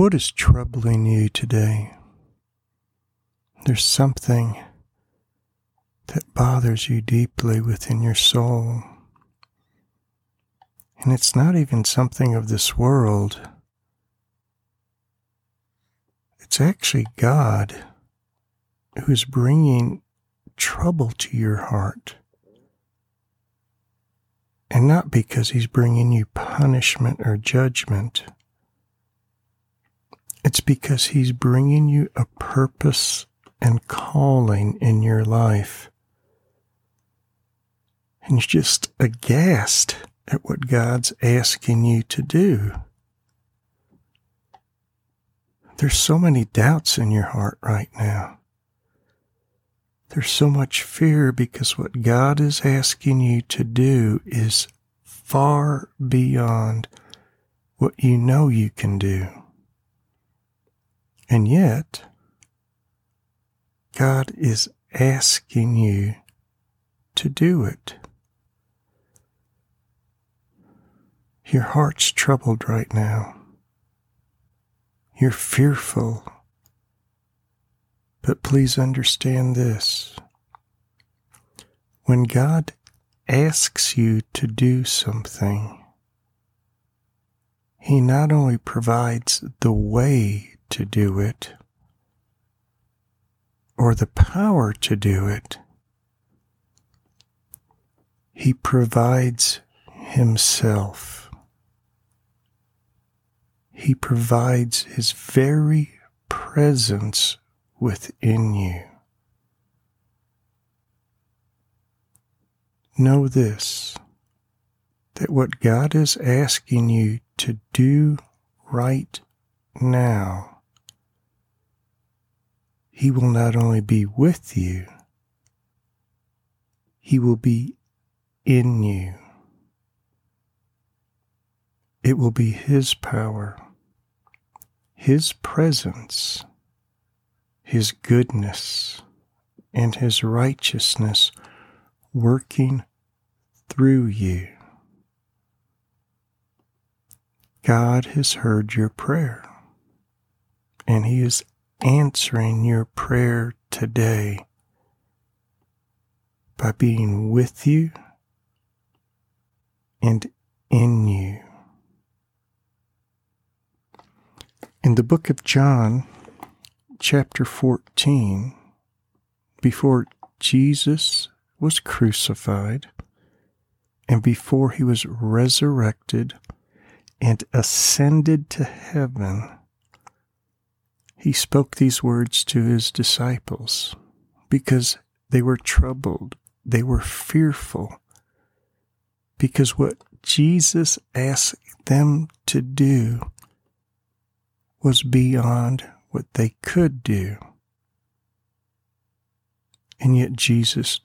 What is troubling you today? There's something that bothers you deeply within your soul. And it's not even something of this world. It's actually God who is bringing trouble to your heart. And not because he's bringing you punishment or judgment. It's because he's bringing you a purpose and calling in your life. And you're just aghast at what God's asking you to do. There's so many doubts in your heart right now. There's so much fear because what God is asking you to do is far beyond what you know you can do. And yet, God is asking you to do it. Your heart's troubled right now. You're fearful. But please understand this. When God asks you to do something, He not only provides the way to do it or the power to do it, He provides Himself. He provides His very presence within you. Know this that what God is asking you to do right now, He will not only be with you, He will be in you. It will be His power his presence, His goodness, and His righteousness working through you. God has heard your prayer, and He is answering your prayer today by being with you and in you. In the book of John, chapter 14, before Jesus was crucified and before he was resurrected and ascended to heaven, he spoke these words to his disciples because they were troubled, they were fearful, because what Jesus asked them to do was beyond what they could do. And yet Jesus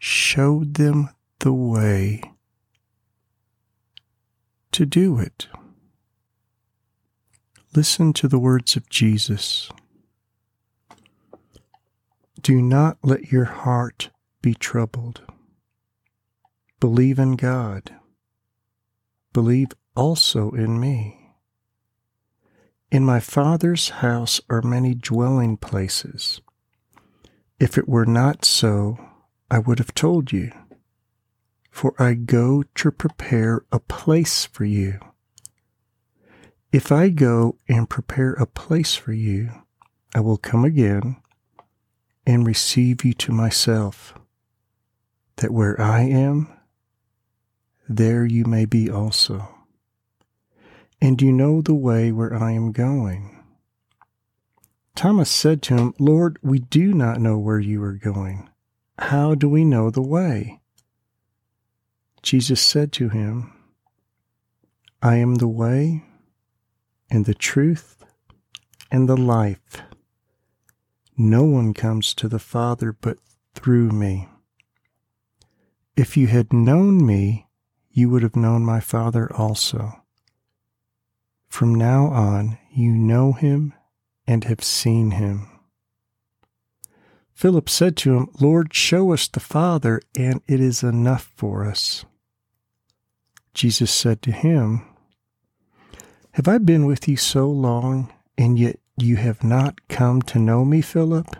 showed them the way to do it. Listen to the words of Jesus. Do not let your heart be troubled. Believe in God. Believe also in me. In my Father's house are many dwelling places. If it were not so, I would have told you. For I go to prepare a place for you. If I go and prepare a place for you, I will come again and receive you to myself, that where I am, there you may be also and you know the way where I am going. Thomas said to him, Lord, we do not know where you are going. How do we know the way? Jesus said to him, I am the way and the truth and the life. No one comes to the Father but through me. If you had known me, you would have known my Father also. From now on, you know him and have seen him. Philip said to him, Lord, show us the Father, and it is enough for us. Jesus said to him, Have I been with you so long, and yet you have not come to know me, Philip?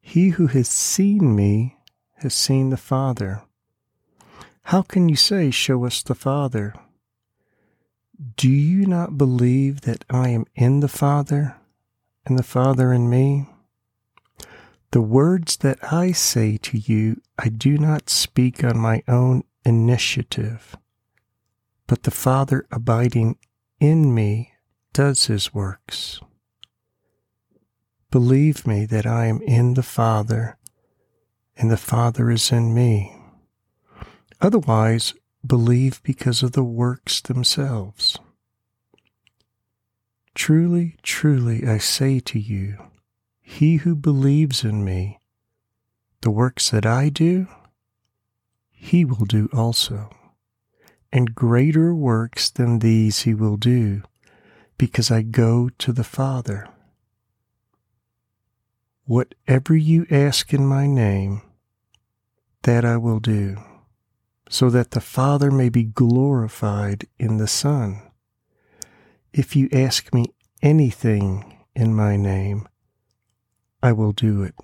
He who has seen me has seen the Father. How can you say, Show us the Father? Do you not believe that I am in the Father, and the Father in me? The words that I say to you, I do not speak on my own initiative, but the Father abiding in me does his works. Believe me that I am in the Father, and the Father is in me. Otherwise, believe because of the works themselves. Truly, truly, I say to you, he who believes in me, the works that I do, he will do also. And greater works than these he will do, because I go to the Father. Whatever you ask in my name, that I will do so that the Father may be glorified in the Son. If you ask me anything in my name, I will do it.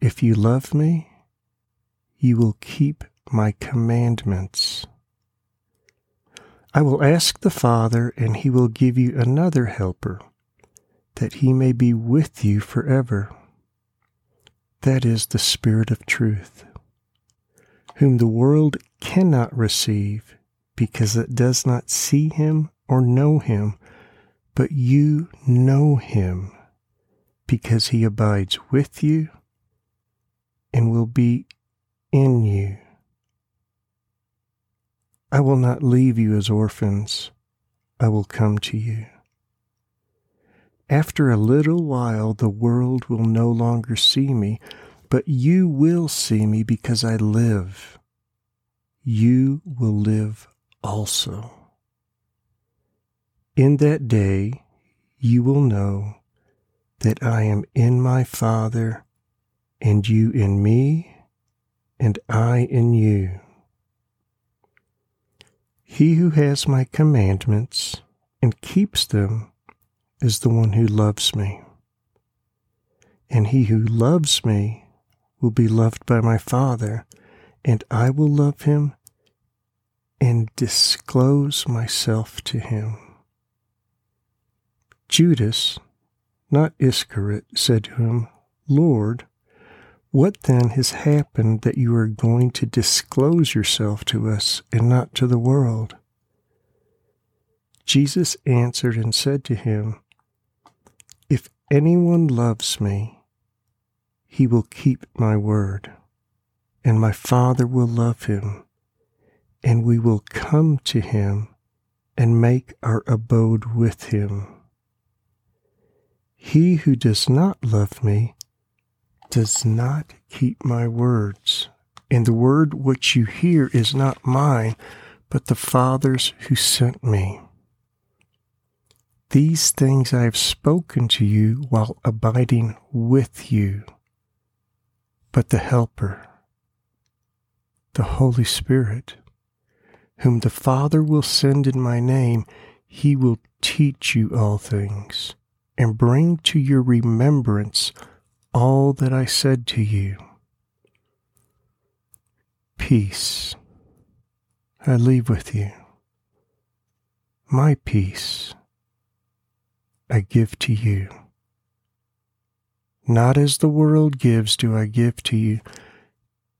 If you love me, you will keep my commandments. I will ask the Father, and he will give you another helper, that he may be with you forever. That is the Spirit of truth whom the world cannot receive because it does not see him or know him, but you know him because he abides with you and will be in you. I will not leave you as orphans, I will come to you. After a little while, the world will no longer see me but you will see me because I live. You will live also. In that day, you will know that I am in my Father, and you in me, and I in you. He who has my commandments and keeps them is the one who loves me. And he who loves me will be loved by my Father, and I will love him and disclose myself to him. Judas, not Iscariot, said to him, Lord, what then has happened that you are going to disclose yourself to us and not to the world? Jesus answered and said to him, If anyone loves me, he will keep my word, and my Father will love him, and we will come to him and make our abode with him. He who does not love me does not keep my words, and the word which you hear is not mine, but the Father's who sent me. These things I have spoken to you while abiding with you. But the Helper, the Holy Spirit, whom the Father will send in my name, he will teach you all things and bring to your remembrance all that I said to you. Peace I leave with you. My peace I give to you. Not as the world gives do I give to you.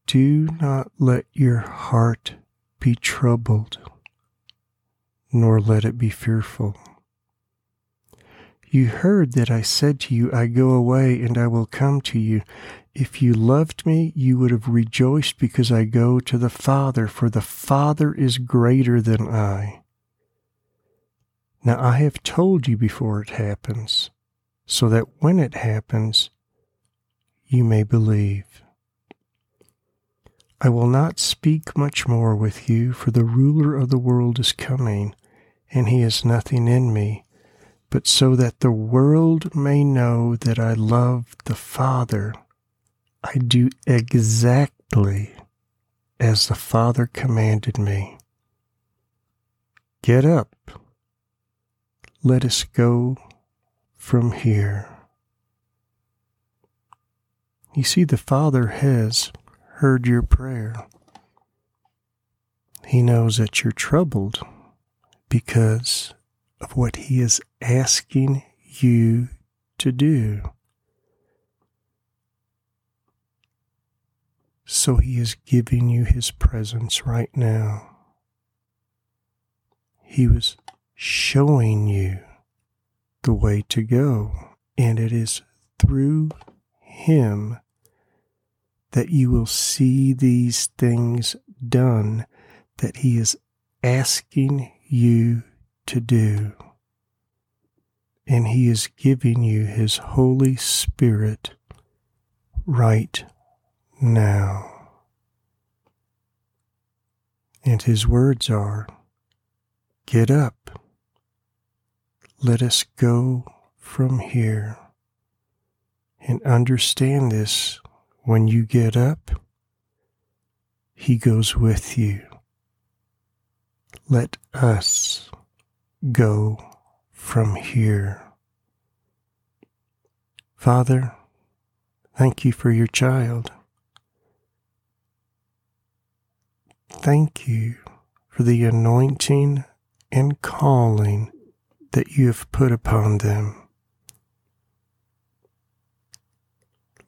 Do not let your heart be troubled, nor let it be fearful. You heard that I said to you, I go away and I will come to you. If you loved me, you would have rejoiced because I go to the Father, for the Father is greater than I. Now I have told you before it happens, so that when it happens, you may believe. I will not speak much more with you, for the ruler of the world is coming, and he has nothing in me, but so that the world may know that I love the Father, I do exactly as the Father commanded me. Get up, let us go from here. You see, the Father has heard your prayer. He knows that you're troubled because of what He is asking you to do. So He is giving you His presence right now. He was showing you the way to go, and it is through Him that you will see these things done that He is asking you to do. And He is giving you His Holy Spirit right now. And His words are Get up. Let us go from here. And understand this when you get up, He goes with you. Let us go from here. Father, thank you for your child. Thank you for the anointing and calling that you have put upon them.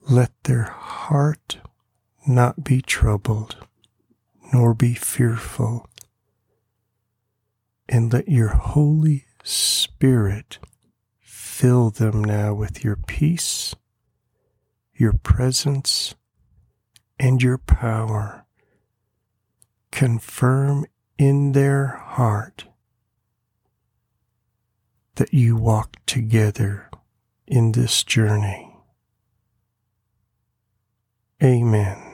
Let their heart not be troubled, nor be fearful and let your Holy Spirit fill them now with your peace, your presence, and your power. Confirm in their heart that you walk together in this journey. Amen.